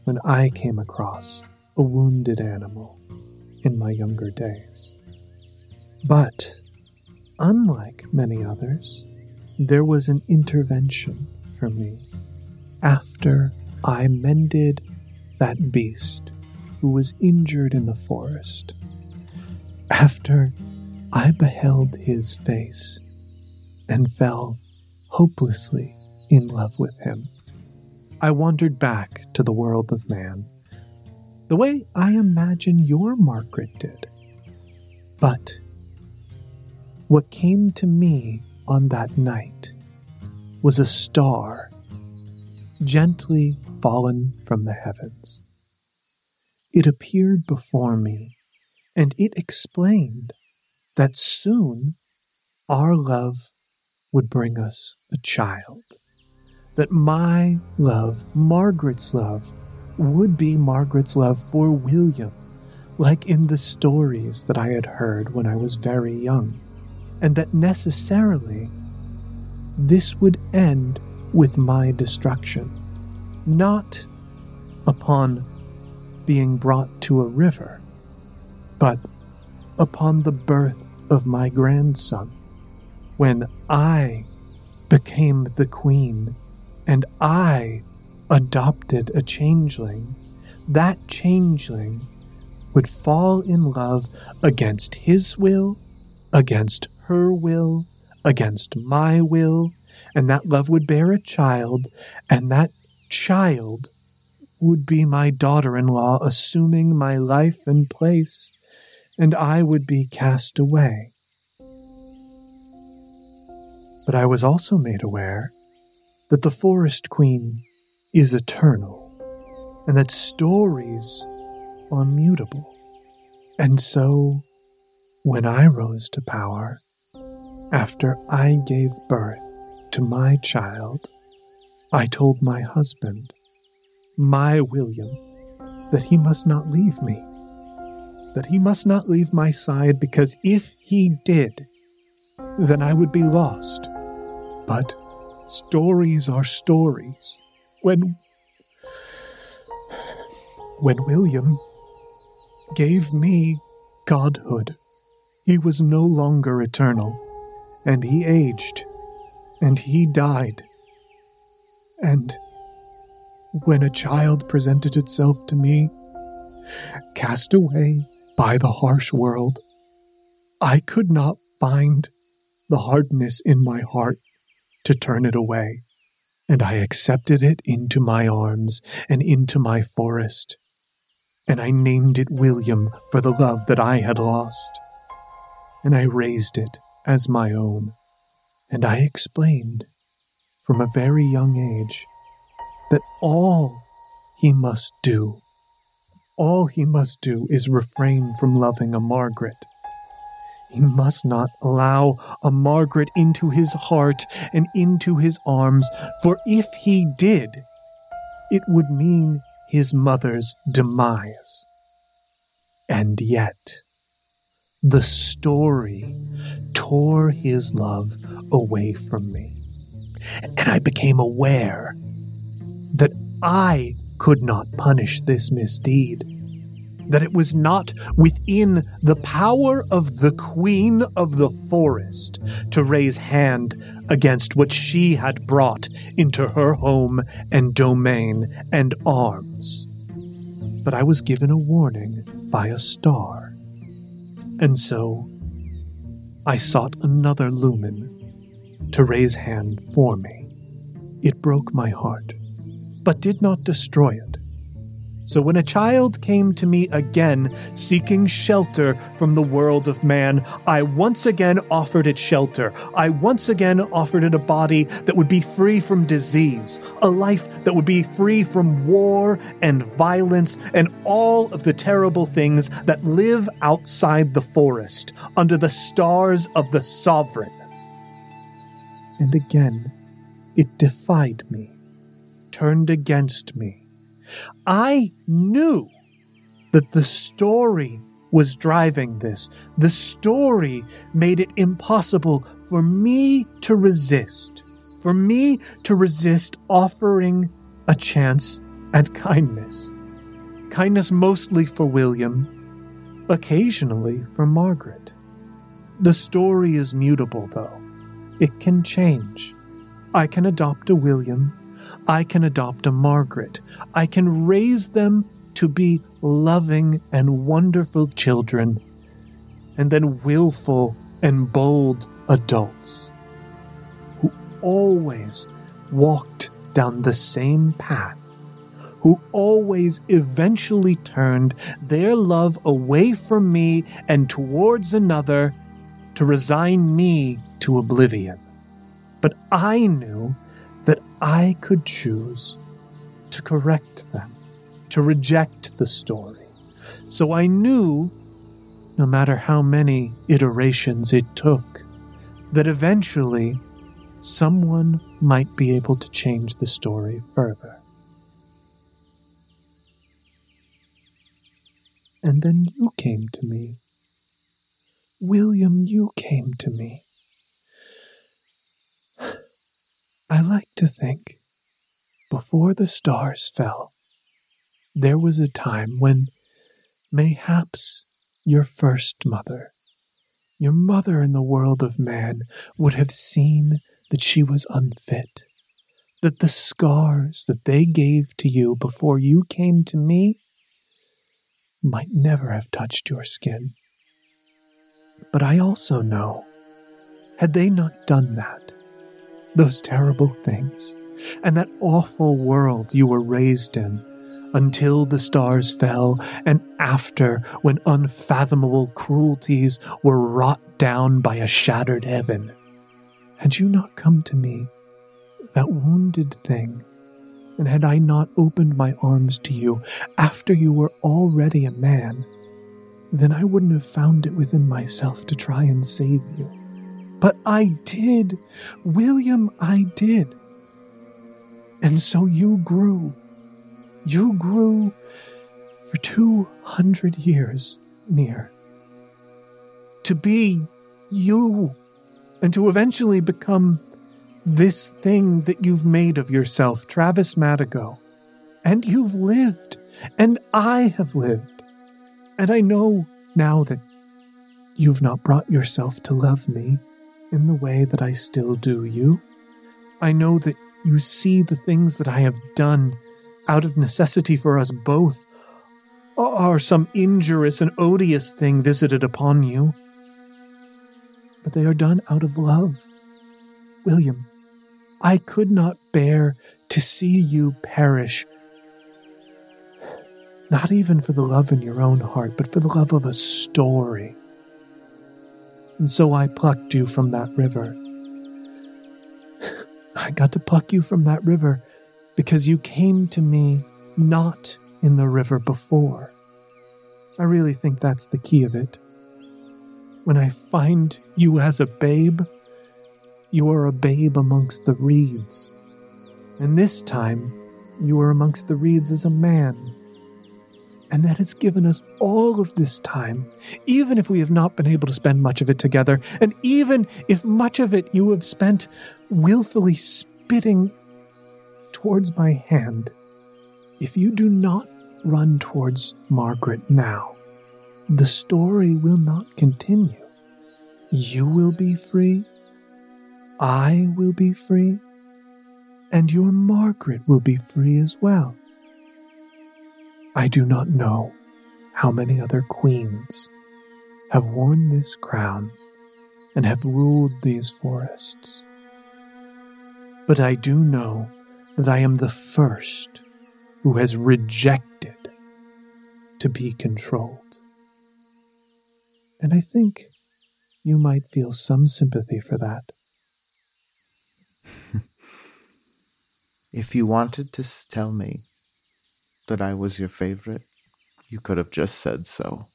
when I came across a wounded animal in my younger days. But, unlike many others, there was an intervention for me after I mended that beast who was injured in the forest. After I beheld his face and fell hopelessly in love with him, I wandered back to the world of man, the way I imagine your Margaret did. But what came to me on that night was a star gently fallen from the heavens. It appeared before me, and it explained that soon our love would bring us a child. That my love, Margaret's love, would be Margaret's love for William, like in the stories that I had heard when I was very young, and that necessarily this would end with my destruction, not upon being brought to a river, but upon the birth of my grandson, when I became the queen and I adopted a changeling, that changeling would fall in love against his will, against her will, against my will, and that love would bear a child, and that child would be my daughter in law, assuming my life and place, and I would be cast away. But I was also made aware that the Forest Queen is eternal, and that stories are mutable. And so, when I rose to power, after I gave birth to my child, I told my husband my William, that he must not leave me, that he must not leave my side, because if he did, then I would be lost. But stories are stories. When when William gave me godhood. He was no longer eternal, and he aged, and he died. And when a child presented itself to me, cast away by the harsh world, I could not find the hardness in my heart to turn it away, and I accepted it into my arms and into my forest, and I named it William for the love that I had lost, and I raised it as my own, and I explained from a very young age that all he must do, all he must do is refrain from loving a Margaret. He must not allow a Margaret into his heart and into his arms, for if he did, it would mean his mother's demise. And yet, the story tore his love away from me, and I became aware that I could not punish this misdeed that it was not within the power of the queen of the forest to raise hand against what she had brought into her home and domain and arms. But I was given a warning by a star. And so I sought another lumen to raise hand for me. It broke my heart, but did not destroy it. So when a child came to me again, seeking shelter from the world of man, I once again offered it shelter. I once again offered it a body that would be free from disease, a life that would be free from war and violence and all of the terrible things that live outside the forest, under the stars of the sovereign. And again, it defied me, turned against me I knew that the story was driving this. The story made it impossible for me to resist, for me to resist offering a chance at kindness. Kindness mostly for William, occasionally for Margaret. The story is mutable, though. It can change. I can adopt a William I can adopt a Margaret. I can raise them to be loving and wonderful children, and then willful and bold adults who always walked down the same path, who always eventually turned their love away from me and towards another to resign me to oblivion. But I knew that I could choose to correct them, to reject the story. So I knew, no matter how many iterations it took, that eventually someone might be able to change the story further. And then you came to me. William, you came to me. I like to think, before the stars fell, there was a time when mayhaps your first mother, your mother in the world of man, would have seen that she was unfit, that the scars that they gave to you before you came to me might never have touched your skin. But I also know, had they not done that, those terrible things, and that awful world you were raised in until the stars fell, and after, when unfathomable cruelties were wrought down by a shattered heaven. Had you not come to me, that wounded thing, and had I not opened my arms to you after you were already a man, then I wouldn't have found it within myself to try and save you. But I did. William, I did. And so you grew. You grew for 200 years near. To be you, and to eventually become this thing that you've made of yourself, Travis Madigo. And you've lived, and I have lived. And I know now that you've not brought yourself to love me in the way that I still do you. I know that you see the things that I have done out of necessity for us both are some injurious and odious thing visited upon you. But they are done out of love. William, I could not bear to see you perish. Not even for the love in your own heart, but for the love of a story. And so I plucked you from that river. I got to pluck you from that river because you came to me not in the river before. I really think that's the key of it. When I find you as a babe, you are a babe amongst the reeds. And this time, you are amongst the reeds as a man. And that has given us all of this time, even if we have not been able to spend much of it together, and even if much of it you have spent willfully spitting towards my hand. If you do not run towards Margaret now, the story will not continue. You will be free, I will be free, and your Margaret will be free as well. I do not know how many other queens have worn this crown and have ruled these forests. But I do know that I am the first who has rejected to be controlled. And I think you might feel some sympathy for that. If you wanted to tell me that I was your favorite, you could have just said so.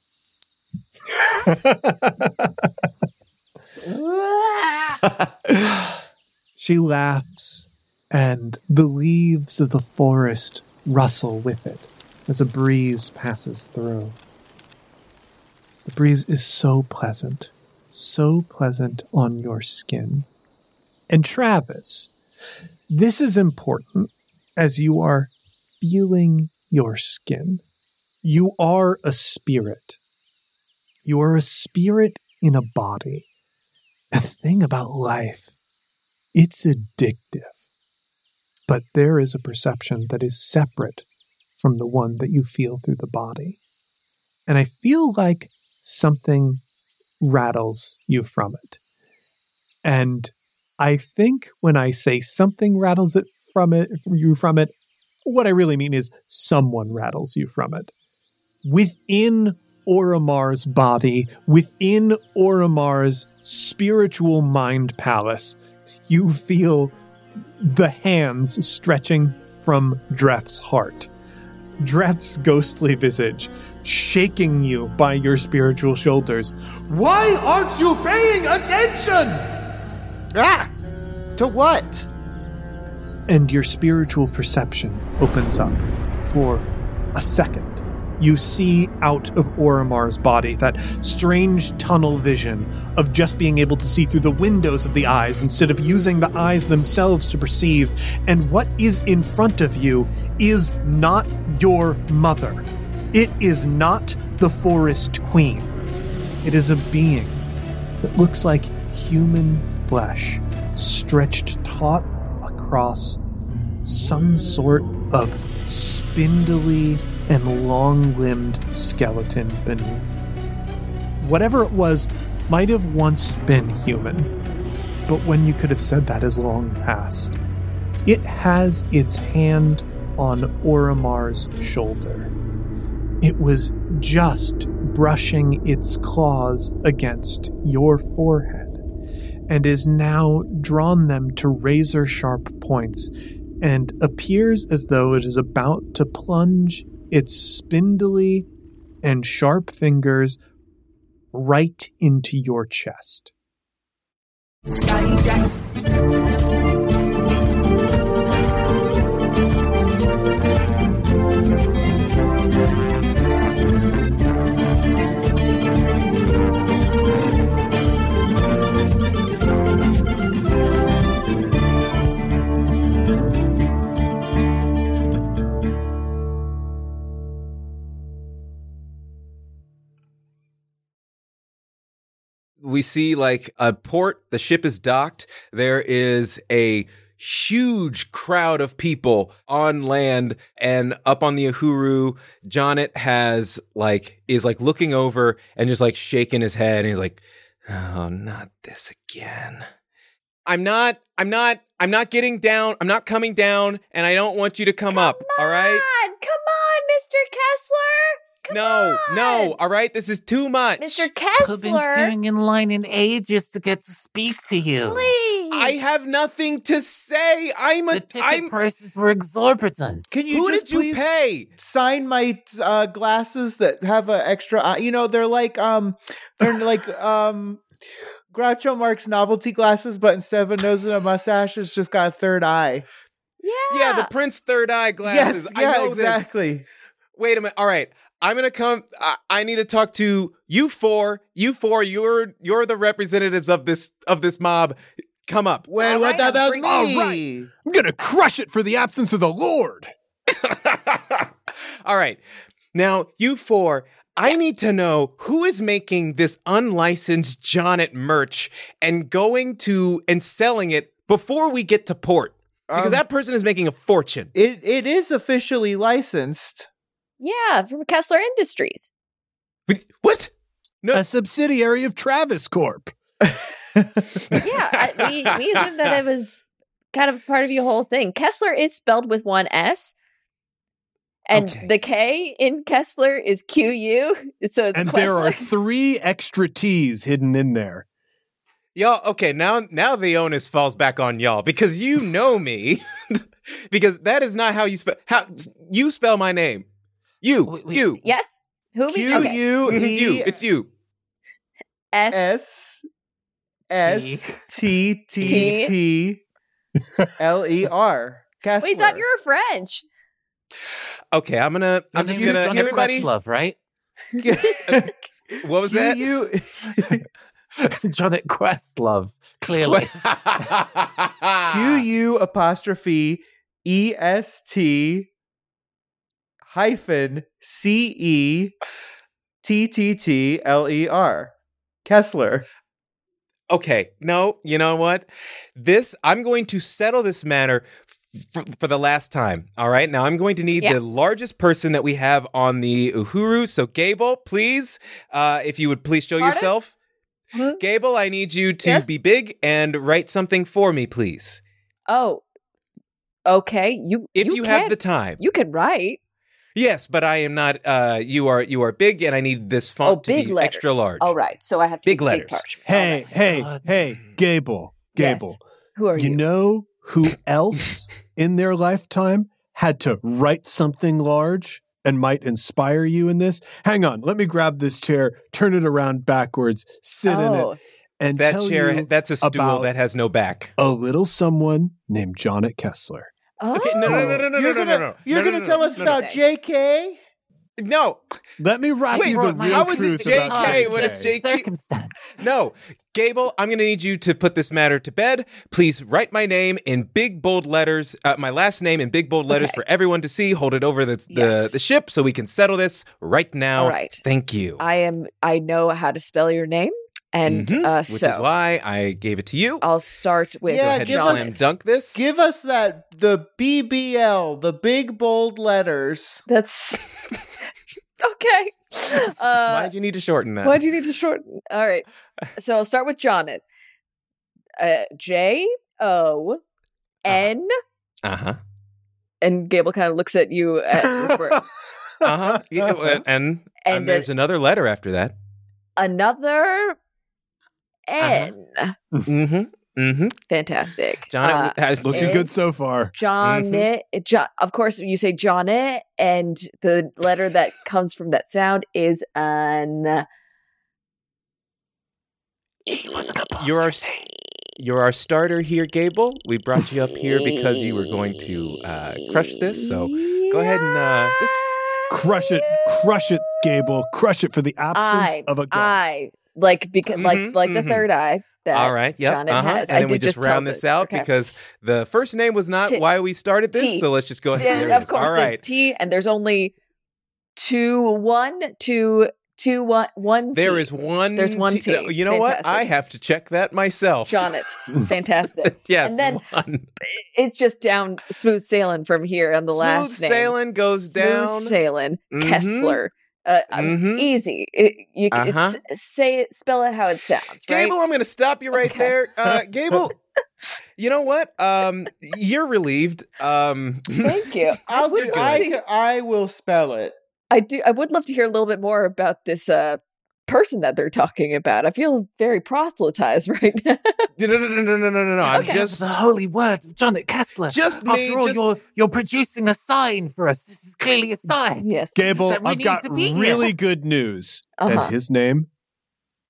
She laughs, and the leaves of the forest rustle with it as a breeze passes through. The breeze is so pleasant, so pleasant on your skin. And Travis, this is important as you are feeling your skin. You are a spirit. You are a spirit in a body. The thing about life, it's addictive. But there is a perception that is separate from the one that you feel through the body. And I feel like something rattles you from it. And I think when I say something rattles it from it from you from it, what I really mean is someone rattles you from it. Within Oromar's body, within Oromar's spiritual mind palace, you feel the hands stretching from Dref's heart. Dref's ghostly visage shaking you by your spiritual shoulders. Why aren't you paying attention? Ah! To what? And your spiritual perception opens up for a second. You see out of Oromar's body that strange tunnel vision of just being able to see through the windows of the eyes instead of using the eyes themselves to perceive. And what is in front of you is not your mother. It is not the Forest Queen. It is a being that looks like human flesh stretched taut across some sort of spindly and long limbed skeleton beneath. Whatever it was might have once been human, but when you could have said that is long past. It has its hand on Oromar's shoulder. It was just brushing its claws against your forehead and is now drawn them to razor sharp points and appears as though it is about to plunge its spindly and sharp fingers right into your chest. We see like a port. The ship is docked. There is a huge crowd of people on land and up on the Uhuru. Jonet has like is like looking over and just like shaking his head. And he's like, "Oh, not this again." I'm not. I'm not. I'm not getting down. I'm not coming down, and I don't want you to come, up. All right. come on, Mr. Kessler. Come no, on. no. All right. This is too much. Mr. Kessler, I've been Kessler, queuing in line in ages to get to speak to you. please. I have nothing to say. I'm a. The ticket I'm. prices were exorbitant. Can you Who just did you pay? sign my uh, glasses that have an extra eye? You know, they're like um, they're like um, Groucho Marx novelty glasses, but instead of a nose and a mustache, it's just got a third eye. yeah. Yeah, the Prince Third Eye glasses. Yes, I yeah, know this. exactly. Wait a minute. All right. I'm gonna come. I, I need to talk to you four. You four. You're you're the representatives of this of this mob. Come up. Well, All what right, I'm about me? All I'm gonna crush it for the absence of the Lord. All right. Now, you four, I need to know who is making this unlicensed Jonet merch and going to and selling it before we get to port. Because Um, that person is making a fortune. It it is officially licensed. Yeah, from Kessler Industries. With- What? No. A subsidiary of Travis Corp. Yeah, I, we we assumed that it was kind of part of your whole thing. Kessler is spelled with one S, and Okay. the K in Kessler is Q U. So it's and there are three extra T's hidden in there. Y'all, okay, now now the onus falls back on y'all because you know me. because that is not how you spell how you spell my name. You, Wait, wait. you. Yes, who we Q okay. U E you, it's uh, you. S. S S T T T. T L E R. We thought you were French. Okay, I'm gonna I'm Your just gonna Johnny everybody Questlove, right? what was that? You, Johnny Questlove, clearly. Q U apostrophe E S T hyphen C E T T T L E R. Kessler. Okay, no, you know what? This I'm going to settle this matter f- for the last time. All right, now I'm going to need Yeah. the largest person that we have on the Uhuru. So, Gable, please, uh, if you would please show Pardon? yourself. Hmm? Gable, I need you to Yes? be big and write something for me, please. Oh, okay. You If you, have can- the time. you can write. Yes, but I am not. Uh, you are you are big, and I need this font Oh, to big be letters. extra large. All right, so I have to Big use letters. parchment. Hey, All right. hey, God. hey, Gable, Gable. Yes. Who are you? You know who else in their lifetime had to write something large and might inspire you in this? Hang on, let me grab this chair, turn it around backwards, sit in oh, it, and that tell chair, you that's a stool that has no back. a little someone named Jonet Kessler. Okay, no, no, no, no, no, you're no, gonna, no, no, You're no, gonna no, tell no, us no, no. about JK? No, Let me wrap Wait, you the my- real how is it JK? about What is JK. JK? Circumstance. no. Gable, I'm going to need you to put this matter to bed. Please write my name in big bold letters, uh, my last name in big bold letters Okay. for everyone to see. Hold it over the, the, Yes. the ship so we can settle this right now. All right. Thank you. I am. I know how to spell your name, and Mhm, uh, Which is why I gave it to you. I'll start with Yeah, Go ahead, give us- slam dunk this. Give us that the BBL, the big bold letters. That's okay. Uh, Why'd you need to shorten that? Why'd you need to shorten? All right. So I'll start with Jonet. Uh, J O N. Uh huh. And Gable kind of looks at you. At, Uh huh. Yeah, and, and, And there's then- another letter after that. another N. Mm-hmm. Mm-hmm. Fantastic. John Uh, has Looking N- good so far. Jonet. Jo- of course, you say Jonet, and the letter that comes from that sound is an. You're our, you're our starter here, Gable. We brought you up here because you were going to uh, crush this. So go ahead and uh, just Crush it, crush it, Gable. Crush it for the absence I, of a god. I like because like Mhm, like the mhm. third eye. That all right. Yep. Uh-huh. has. And I then we just just round this out okay. because the first name was not T- why we started this. T. So let's just go ahead. Yeah, of course, All there's. T, and there's only two, one, two, two, one, one. There is one. There's one T- T. You know what? I have to check that myself. Jonet. Fantastic. yes. And then one. it's just down smooth sailing from here on the Smooth last name. sailing goes Smooth down. sailing. Mhm. Kessler. Uh, uh, Mhm. Easy. It, you, Uh-huh. it's, say it, spell it how it sounds. Right? Gable, I'm going to stop you right Okay. there. Uh, Gable, you know what? Um, you're relieved. Um, Thank you. I I'll would, do, I, I will spell it. I do. I would love to hear a little bit more about this uh, person that they're talking about. I feel very proselytized right now. no, no, no, no, no, no, no, no. I'm Okay. just, the holy word of John Kessler. just me. After all, Just, you're, you're producing a sign for us. This is clearly a sign. yes. Gable, That we I've need got to be here. really good news. Uh-huh. And his name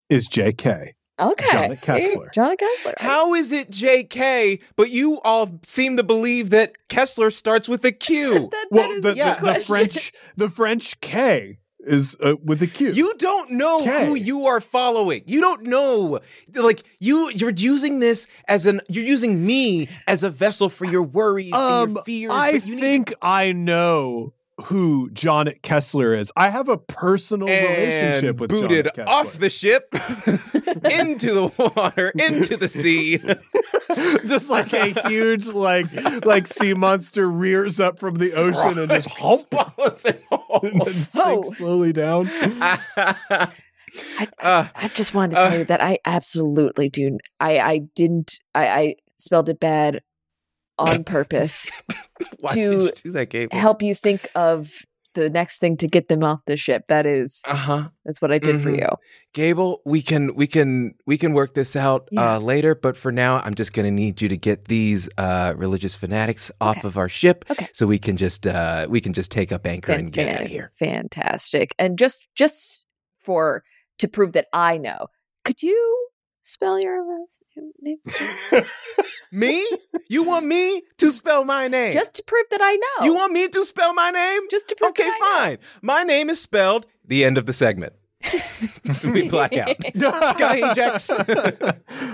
is J.K. Okay. Janet Kessler. Janet Kessler. how is it J.K., but you all seem to believe that Kessler starts with a Q? that, Well, that is the, a the, the. French the French K is uh, with a Q. You don't know K. who you are following. You don't know. Like you you're using this as an you're using me as a vessel for your worries and um, your fears. I but you need think I know who John Kessler is. I have a personal to relationship with booted Jonet Kessler. off the ship into the water, into the sea. just like a huge like like sea monster rears up from the ocean and just hump Swallows it and Oh. sinks slowly down. Uh, I just wanted to tell Uh, you that I absolutely do. I I didn't. I, I spelled it bad on purpose. To you do that, Gabe? help you think of the next thing to get them off the ship. That is, Uh huh. that's what I did for Mhm. you. Gable, we can we can we can work this out Yeah. uh, later, but for now, I'm just gonna need you to get these uh, religious fanatics off of our ship, Okay. so we can just uh, we can just take up anchor and get out of here. Fantastic. And just just for to prove that I know, could you spell your last name? me? You want me to spell my name? Just to prove that I know. you want me to spell my name? just to prove Okay, that I know. fine. My name is spelled. The end of the segment. we black out. Skyjacks.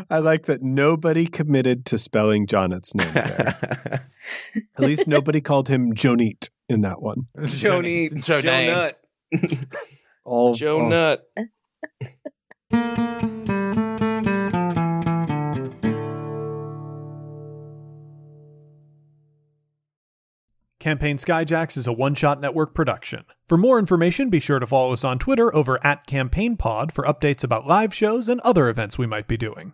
I like that nobody committed to spelling Jonet's name there. At least nobody called him Jonit in that one. Joni, Joe Nut. All Joe all- Nut. Campaign Skyjacks is a one shot network production. For more information, be sure to follow us on Twitter over at CampaignPod for updates about live shows and other events we might be doing.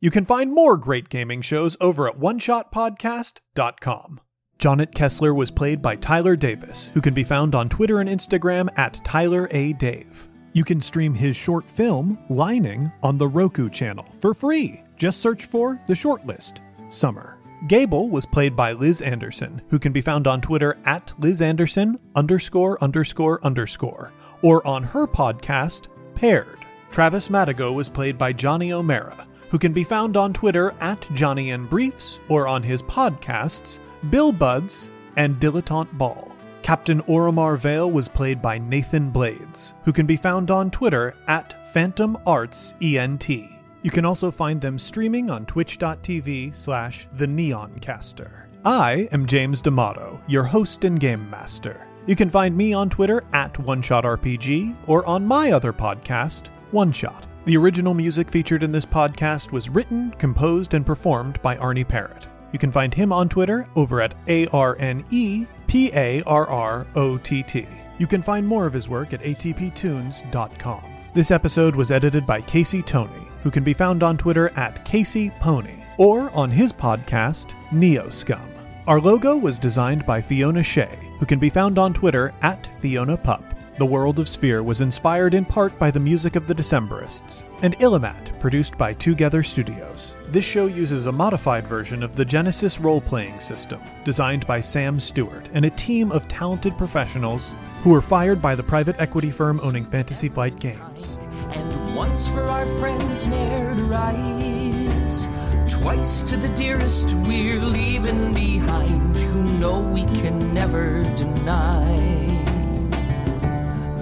You can find more great gaming shows over at oneshotpodcast.com. Jonet Kessler was played by Tyler Davis, who can be found on Twitter and Instagram at Tyler A. Dave. You can stream his short film, Lining, on the Roku channel for free. Just search for The Shortlist Summer. Gable was played by Liz Anderson, who can be found on Twitter at Liz Anderson underscore underscore underscore, or on her podcast, Paired. Travis Madigo was played by Johnny O'Mara, who can be found on Twitter at Johnny and Briefs or on his podcasts, Bill Buds and Dilettante Ball. Captain Oromar Vale was played by Nathan Blades, who can be found on Twitter at Phantom Arts ENT. You can also find them streaming on twitch.tv slash the Neoncaster. I am James D'Amato, your host and game master. You can find me on Twitter at OneShotRPG or on my other podcast, One Shot. The original music featured in this podcast was written, composed, and performed by Arne Parrott. You can find him on Twitter over at A R N E P A R R O T T. You can find more of his work at atptunes.com. This episode was edited by Casey Tony, who can be found on Twitter at Casey Pony or on his podcast, Neo Scum. Our logo was designed by Fiona Shea, who can be found on Twitter at Fiona Pup. The World of Sphere was inspired in part by the music of the Decemberists, and Illimat, produced by Twogether Studios. This show uses a modified version of the Genesys role playing system, designed by Sam Stewart and a team of talented professionals who were fired by the private equity firm owning Fantasy Flight Games. And once for our friends ne'er to rise. Twice to the dearest we're leaving behind, who know we can never deny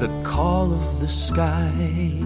the call of the sky.